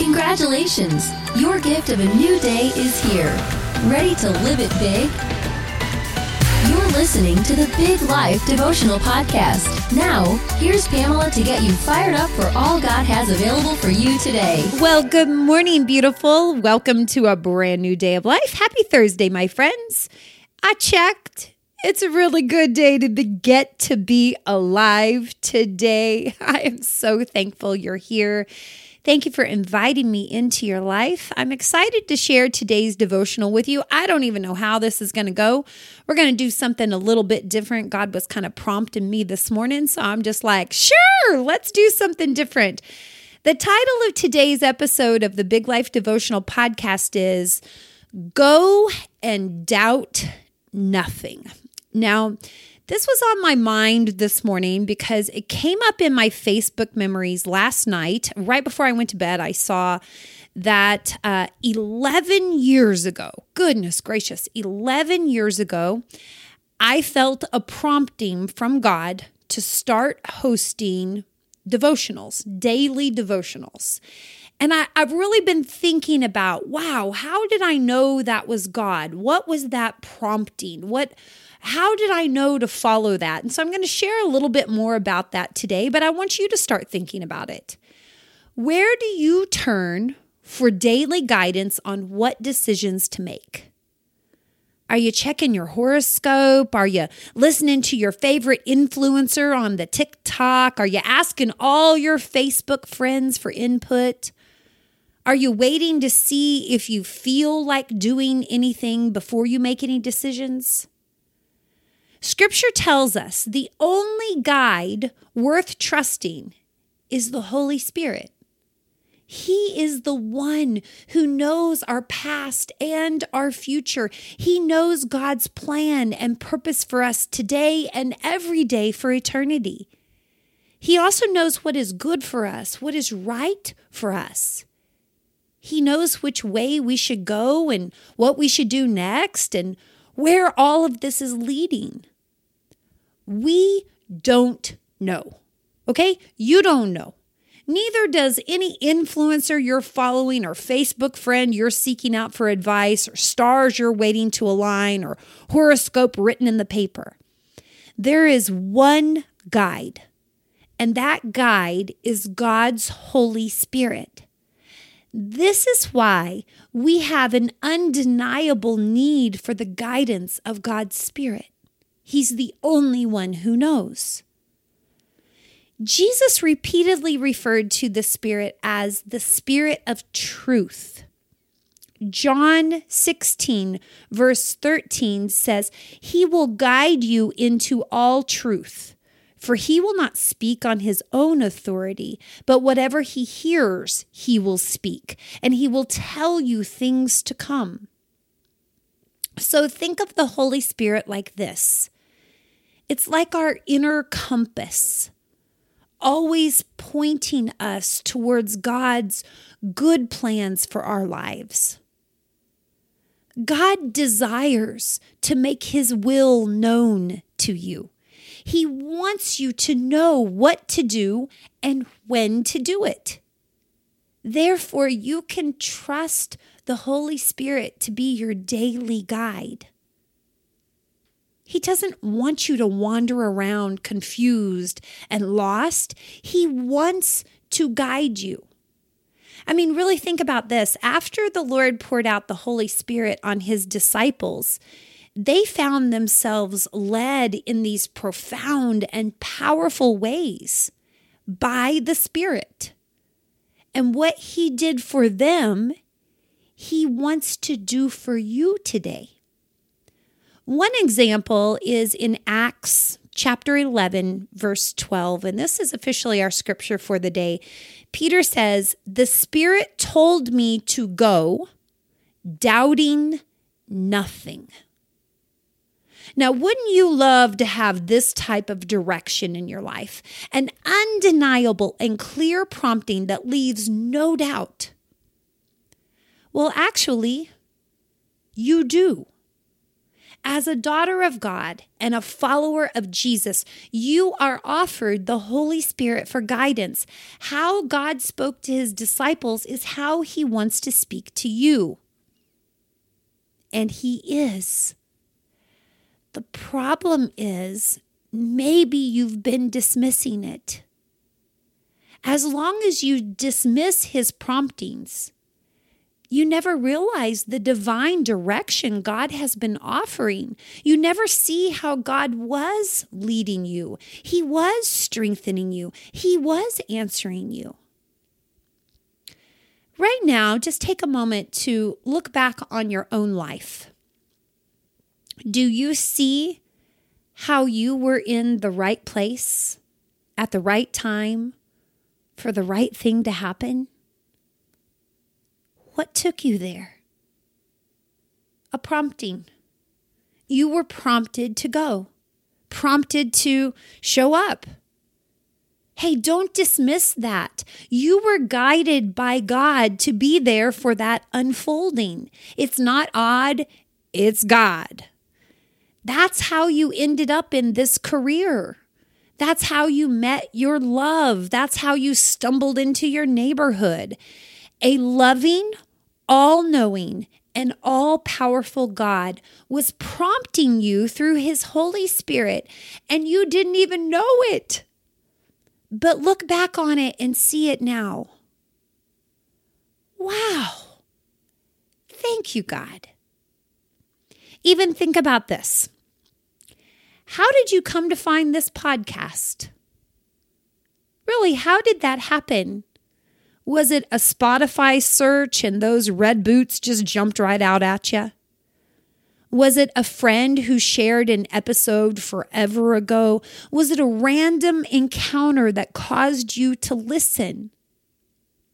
Congratulations! Your gift of a new day is here. Ready to live it big? You're listening to the Big Life Devotional Podcast. Now, here's Pamela to get you fired up for all God has available for you today. Well, good morning, beautiful. Welcome to a brand new day of life. Happy Thursday, my friends. I checked. It's a really good day to be, get to be alive today. I am so thankful you're here. Thank you for inviting me into your life. I'm excited to share today's devotional with you. I don't even know how this is going to go. We're going to do something a little bit different. God was kind of prompting me this morning, so I'm just like, sure, let's do something different. The title of today's episode of the Big Life Devotional podcast is Go and Doubt Nothing. Now, this was on my mind this morning because it came up in my Facebook memories last night. Right before I went to bed, I saw that uh, 11 years ago, goodness gracious, 11 years ago, I felt a prompting from God to start hosting devotionals, daily devotionals. And I, have really been thinking about, wow, how did I know that was God? What was that prompting? What how did I know to follow that? And so I'm going to share a little bit more about that today, but I want you to start thinking about it. Where do you turn for daily guidance on what decisions to make? Are you checking your horoscope? Are you listening to your favorite influencer on the TikTok? Are you asking all your Facebook friends for input? Are you waiting to see if you feel like doing anything before you make any decisions? Scripture tells us the only guide worth trusting is the Holy Spirit. He is the one who knows our past and our future. He knows God's plan and purpose for us today and every day for eternity. He also knows what is good for us, what is right for us. He knows which way we should go and what we should do next and where all of this is leading. We don't know. Okay? You don't know. Neither does any influencer you're following or Facebook friend you're seeking out for advice or stars you're waiting to align or horoscope written in the paper. There is one guide, and that guide is God's Holy Spirit. This is why we have an undeniable need for the guidance of God's Spirit. He's the only one who knows. Jesus repeatedly referred to the Spirit as the Spirit of truth. John 16, verse 13 says, He will guide you into all truth, for he will not speak on his own authority, but whatever he hears, he will speak, and he will tell you things to come. So think of the Holy Spirit like this it's like our inner compass, always pointing us towards God's good plans for our lives. God desires to make his will known to you. He wants you to know what to do and when to do it. Therefore, you can trust the Holy Spirit to be your daily guide. He doesn't want you to wander around confused and lost. He wants to guide you. I mean, really think about this. After the Lord poured out the Holy Spirit on his disciples, they found themselves led in these profound and powerful ways by the Spirit. And what he did for them, he wants to do for you today. One example is in Acts chapter 11, verse 12, and this is officially our scripture for the day. Peter says, The Spirit told me to go, doubting nothing. Now, wouldn't you love to have this type of direction in your life? An undeniable and clear prompting that leaves no doubt. Well, actually, you do. As a daughter of God and a follower of Jesus, you are offered the Holy Spirit for guidance. How God spoke to his disciples is how he wants to speak to you. And he is. The problem is maybe you've been dismissing it. As long as you dismiss his promptings, you never realize the divine direction God has been offering. You never see how God was leading you. He was strengthening you. He was answering you. Right now, just take a moment to look back on your own life. Do you see how you were in the right place at the right time for the right thing to happen? What took you there? A prompting. You were prompted to go, prompted to show up. Hey, don't dismiss that. You were guided by God to be there for that unfolding. It's not odd, it's God. That's how you ended up in this career. That's how you met your love. That's how you stumbled into your neighborhood. A loving, all knowing, and all powerful God was prompting you through his Holy Spirit, and you didn't even know it. But look back on it and see it now. Wow. Thank you, God. Even think about this. How did you come to find this podcast? Really, how did that happen? Was it a Spotify search and those red boots just jumped right out at you? Was it a friend who shared an episode forever ago? Was it a random encounter that caused you to listen?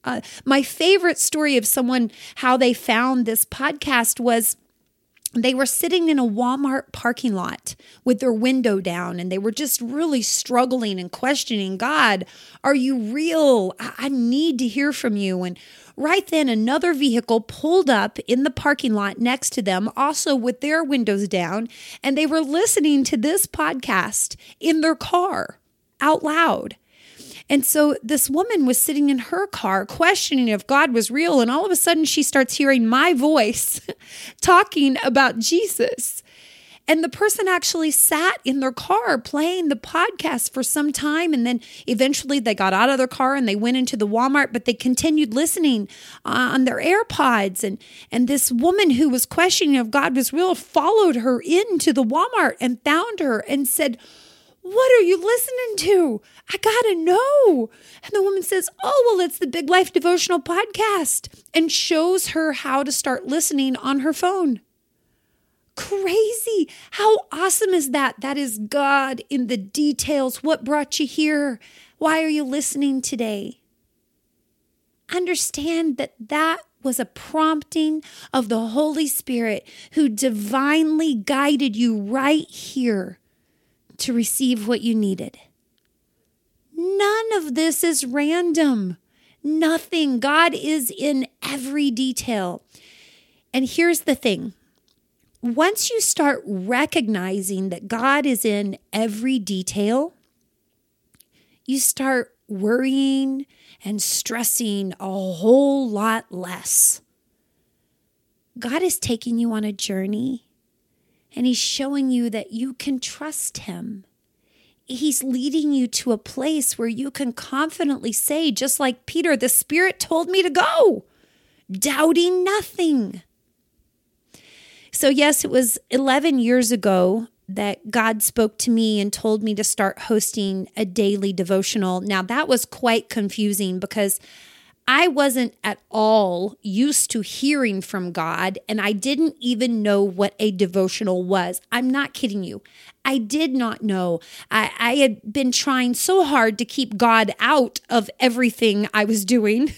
Uh, my favorite story of someone, how they found this podcast was they were sitting in a Walmart parking lot with their window down and they were just really struggling and questioning God, are you real? I need to hear from you. And right then, another vehicle pulled up in the parking lot next to them, also with their windows down, and they were listening to this podcast in their car out loud. And so this woman was sitting in her car questioning if God was real. And all of a sudden, she starts hearing my voice talking about Jesus. And the person actually sat in their car playing the podcast for some time. And then eventually they got out of their car and they went into the Walmart, but they continued listening uh, on their AirPods. And, and this woman who was questioning if God was real followed her into the Walmart and found her and said, what are you listening to? I gotta know. And the woman says, Oh, well, it's the Big Life Devotional Podcast, and shows her how to start listening on her phone. Crazy. How awesome is that? That is God in the details. What brought you here? Why are you listening today? Understand that that was a prompting of the Holy Spirit who divinely guided you right here to receive what you needed. None of this is random. Nothing. God is in every detail. And here's the thing once you start recognizing that God is in every detail, you start worrying and stressing a whole lot less. God is taking you on a journey and He's showing you that you can trust Him. He's leading you to a place where you can confidently say, just like Peter, the Spirit told me to go, doubting nothing. So, yes, it was 11 years ago that God spoke to me and told me to start hosting a daily devotional. Now, that was quite confusing because I wasn't at all used to hearing from God, and I didn't even know what a devotional was. I'm not kidding you. I did not know. I, I had been trying so hard to keep God out of everything I was doing.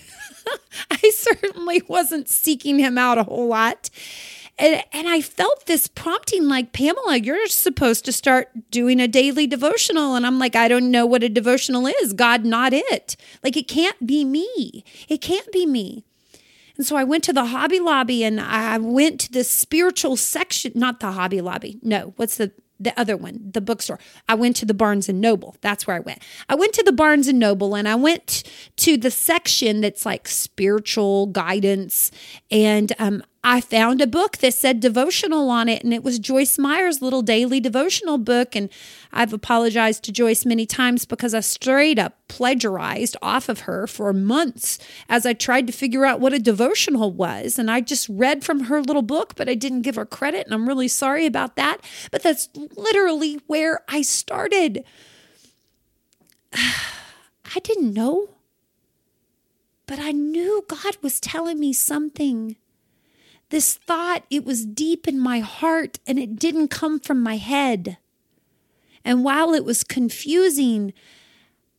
I certainly wasn't seeking him out a whole lot. And, and I felt this prompting like, Pamela, you're supposed to start doing a daily devotional. And I'm like, I don't know what a devotional is. God, not it. Like, it can't be me. It can't be me. And so I went to the Hobby Lobby and I went to the spiritual section, not the Hobby Lobby. No, what's the the other one, the bookstore. I went to the Barnes and Noble. That's where I went. I went to the Barnes and Noble and I went to the section that's like spiritual guidance. And um, I found a book that said devotional on it, and it was Joyce Meyer's little daily devotional book. And I've apologized to Joyce many times because I straight up plagiarized off of her for months as I tried to figure out what a devotional was. And I just read from her little book, but I didn't give her credit. And I'm really sorry about that. But that's literally where I started. I didn't know, but I knew God was telling me something this thought, it was deep in my heart and it didn't come from my head. And while it was confusing,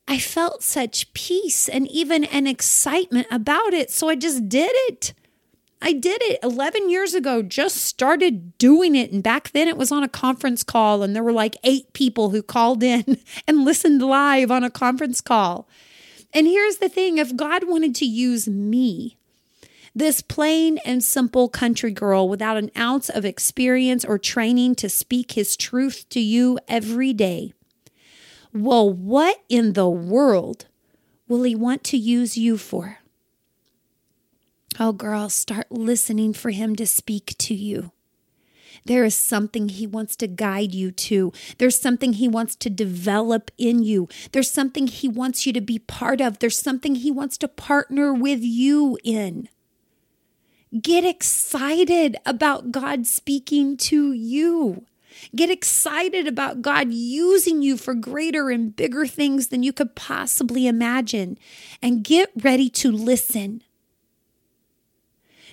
I felt such peace and even an excitement about it. So I just did it. I did it 11 years ago, just started doing it. And back then it was on a conference call, and there were like eight people who called in and listened live on a conference call. And here's the thing if God wanted to use me, this plain and simple country girl without an ounce of experience or training to speak his truth to you every day. Well, what in the world will he want to use you for? Oh, girl, start listening for him to speak to you. There is something he wants to guide you to. There's something he wants to develop in you. There's something he wants you to be part of. There's something he wants to partner with you in. Get excited about God speaking to you. Get excited about God using you for greater and bigger things than you could possibly imagine. And get ready to listen.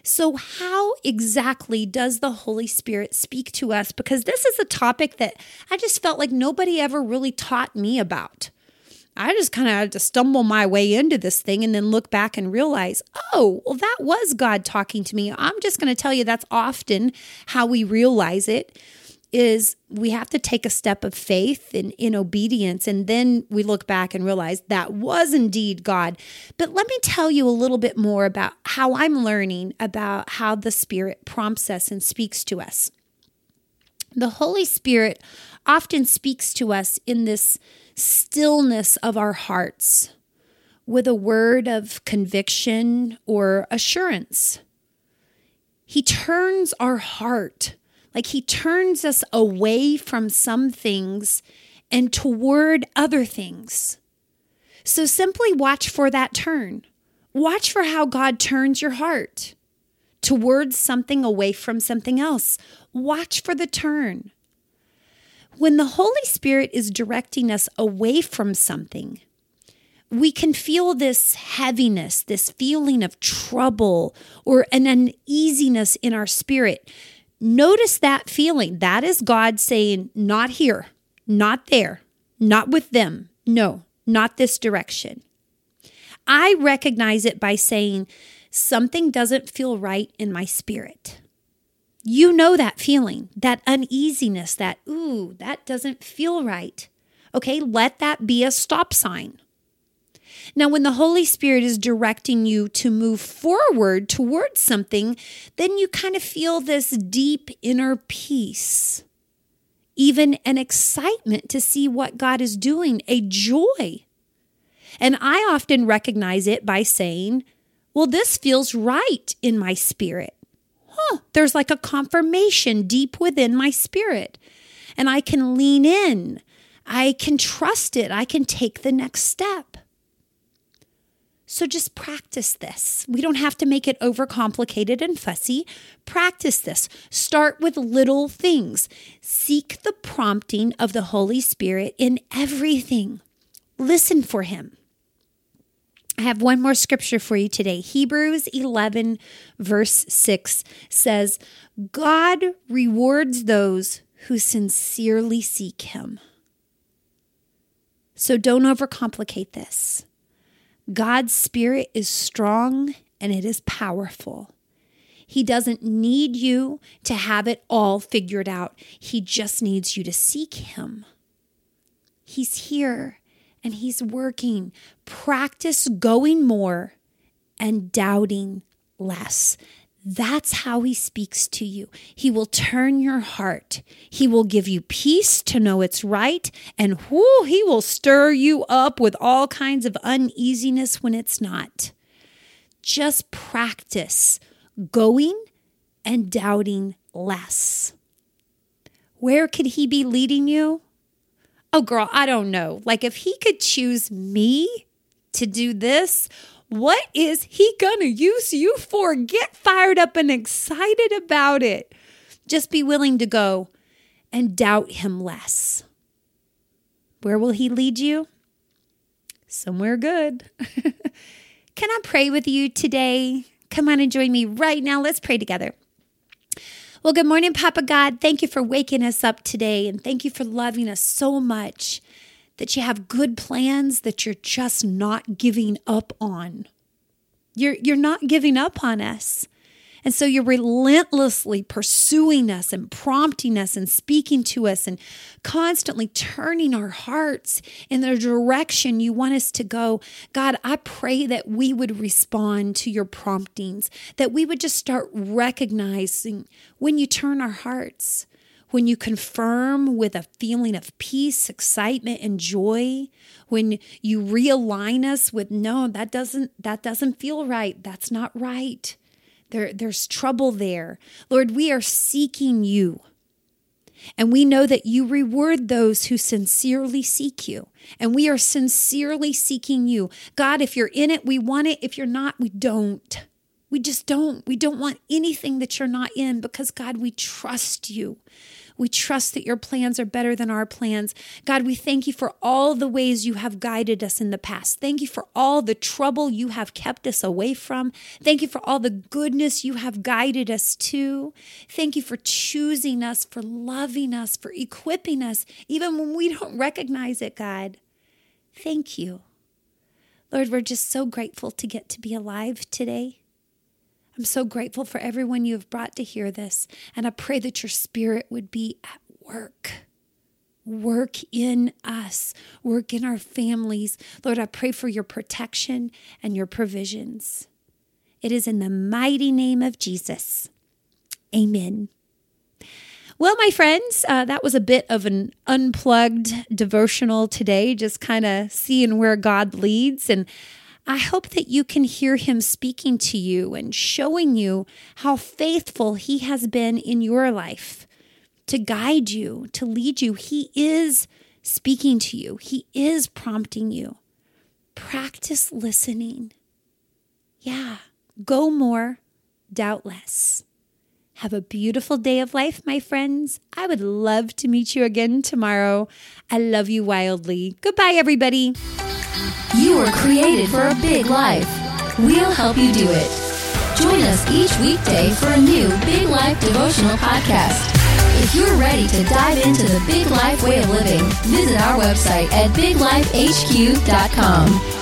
So, how exactly does the Holy Spirit speak to us? Because this is a topic that I just felt like nobody ever really taught me about. I just kind of had to stumble my way into this thing and then look back and realize, oh, well, that was God talking to me. I'm just going to tell you that's often how we realize it is we have to take a step of faith and in obedience and then we look back and realize that was indeed God. But let me tell you a little bit more about how I'm learning about how the Spirit prompts us and speaks to us. The Holy Spirit often speaks to us in this stillness of our hearts with a word of conviction or assurance. He turns our heart, like he turns us away from some things and toward other things. So simply watch for that turn. Watch for how God turns your heart towards something away from something else. Watch for the turn. When the Holy Spirit is directing us away from something, we can feel this heaviness, this feeling of trouble or an uneasiness in our spirit. Notice that feeling. That is God saying, not here, not there, not with them. No, not this direction. I recognize it by saying, something doesn't feel right in my spirit. You know that feeling, that uneasiness, that, ooh, that doesn't feel right. Okay, let that be a stop sign. Now, when the Holy Spirit is directing you to move forward towards something, then you kind of feel this deep inner peace, even an excitement to see what God is doing, a joy. And I often recognize it by saying, Well, this feels right in my spirit huh, there's like a confirmation deep within my spirit. And I can lean in, I can trust it, I can take the next step. So just practice this. We don't have to make it overcomplicated and fussy. Practice this. Start with little things. Seek the prompting of the Holy Spirit in everything. Listen for Him. I have one more scripture for you today. Hebrews 11, verse 6 says, God rewards those who sincerely seek him. So don't overcomplicate this. God's Spirit is strong and it is powerful. He doesn't need you to have it all figured out, He just needs you to seek Him. He's here and He's working. Practice going more and doubting less. That's how he speaks to you. He will turn your heart. He will give you peace to know it's right. And whoo, he will stir you up with all kinds of uneasiness when it's not. Just practice going and doubting less. Where could he be leading you? Oh, girl, I don't know. Like, if he could choose me to do this, what is he going to use you for? Get fired up and excited about it. Just be willing to go and doubt him less. Where will he lead you? Somewhere good. Can I pray with you today? Come on and join me right now. Let's pray together. Well, good morning, Papa God. Thank you for waking us up today and thank you for loving us so much that you have good plans that you're just not giving up on. You're, you're not giving up on us. And so you're relentlessly pursuing us and prompting us and speaking to us and constantly turning our hearts in the direction you want us to go. God, I pray that we would respond to your promptings, that we would just start recognizing when you turn our hearts when you confirm with a feeling of peace, excitement, and joy, when you realign us with no, that doesn't that doesn't feel right. That's not right. There, there's trouble there. Lord, we are seeking you. And we know that you reward those who sincerely seek you. And we are sincerely seeking you. God, if you're in it, we want it. If you're not, we don't. We just don't. We don't want anything that you're not in because, God, we trust you. We trust that your plans are better than our plans. God, we thank you for all the ways you have guided us in the past. Thank you for all the trouble you have kept us away from. Thank you for all the goodness you have guided us to. Thank you for choosing us, for loving us, for equipping us, even when we don't recognize it, God. Thank you. Lord, we're just so grateful to get to be alive today. I'm so grateful for everyone you have brought to hear this. And I pray that your spirit would be at work. Work in us, work in our families. Lord, I pray for your protection and your provisions. It is in the mighty name of Jesus. Amen. Well, my friends, uh, that was a bit of an unplugged devotional today, just kind of seeing where God leads. And I hope that you can hear him speaking to you and showing you how faithful he has been in your life to guide you, to lead you. He is speaking to you, he is prompting you. Practice listening. Yeah, go more, doubt less. Have a beautiful day of life, my friends. I would love to meet you again tomorrow. I love you wildly. Goodbye, everybody. You were created for a big life. We'll help you do it. Join us each weekday for a new Big Life devotional podcast. If you're ready to dive into the big life way of living, visit our website at biglifehq.com.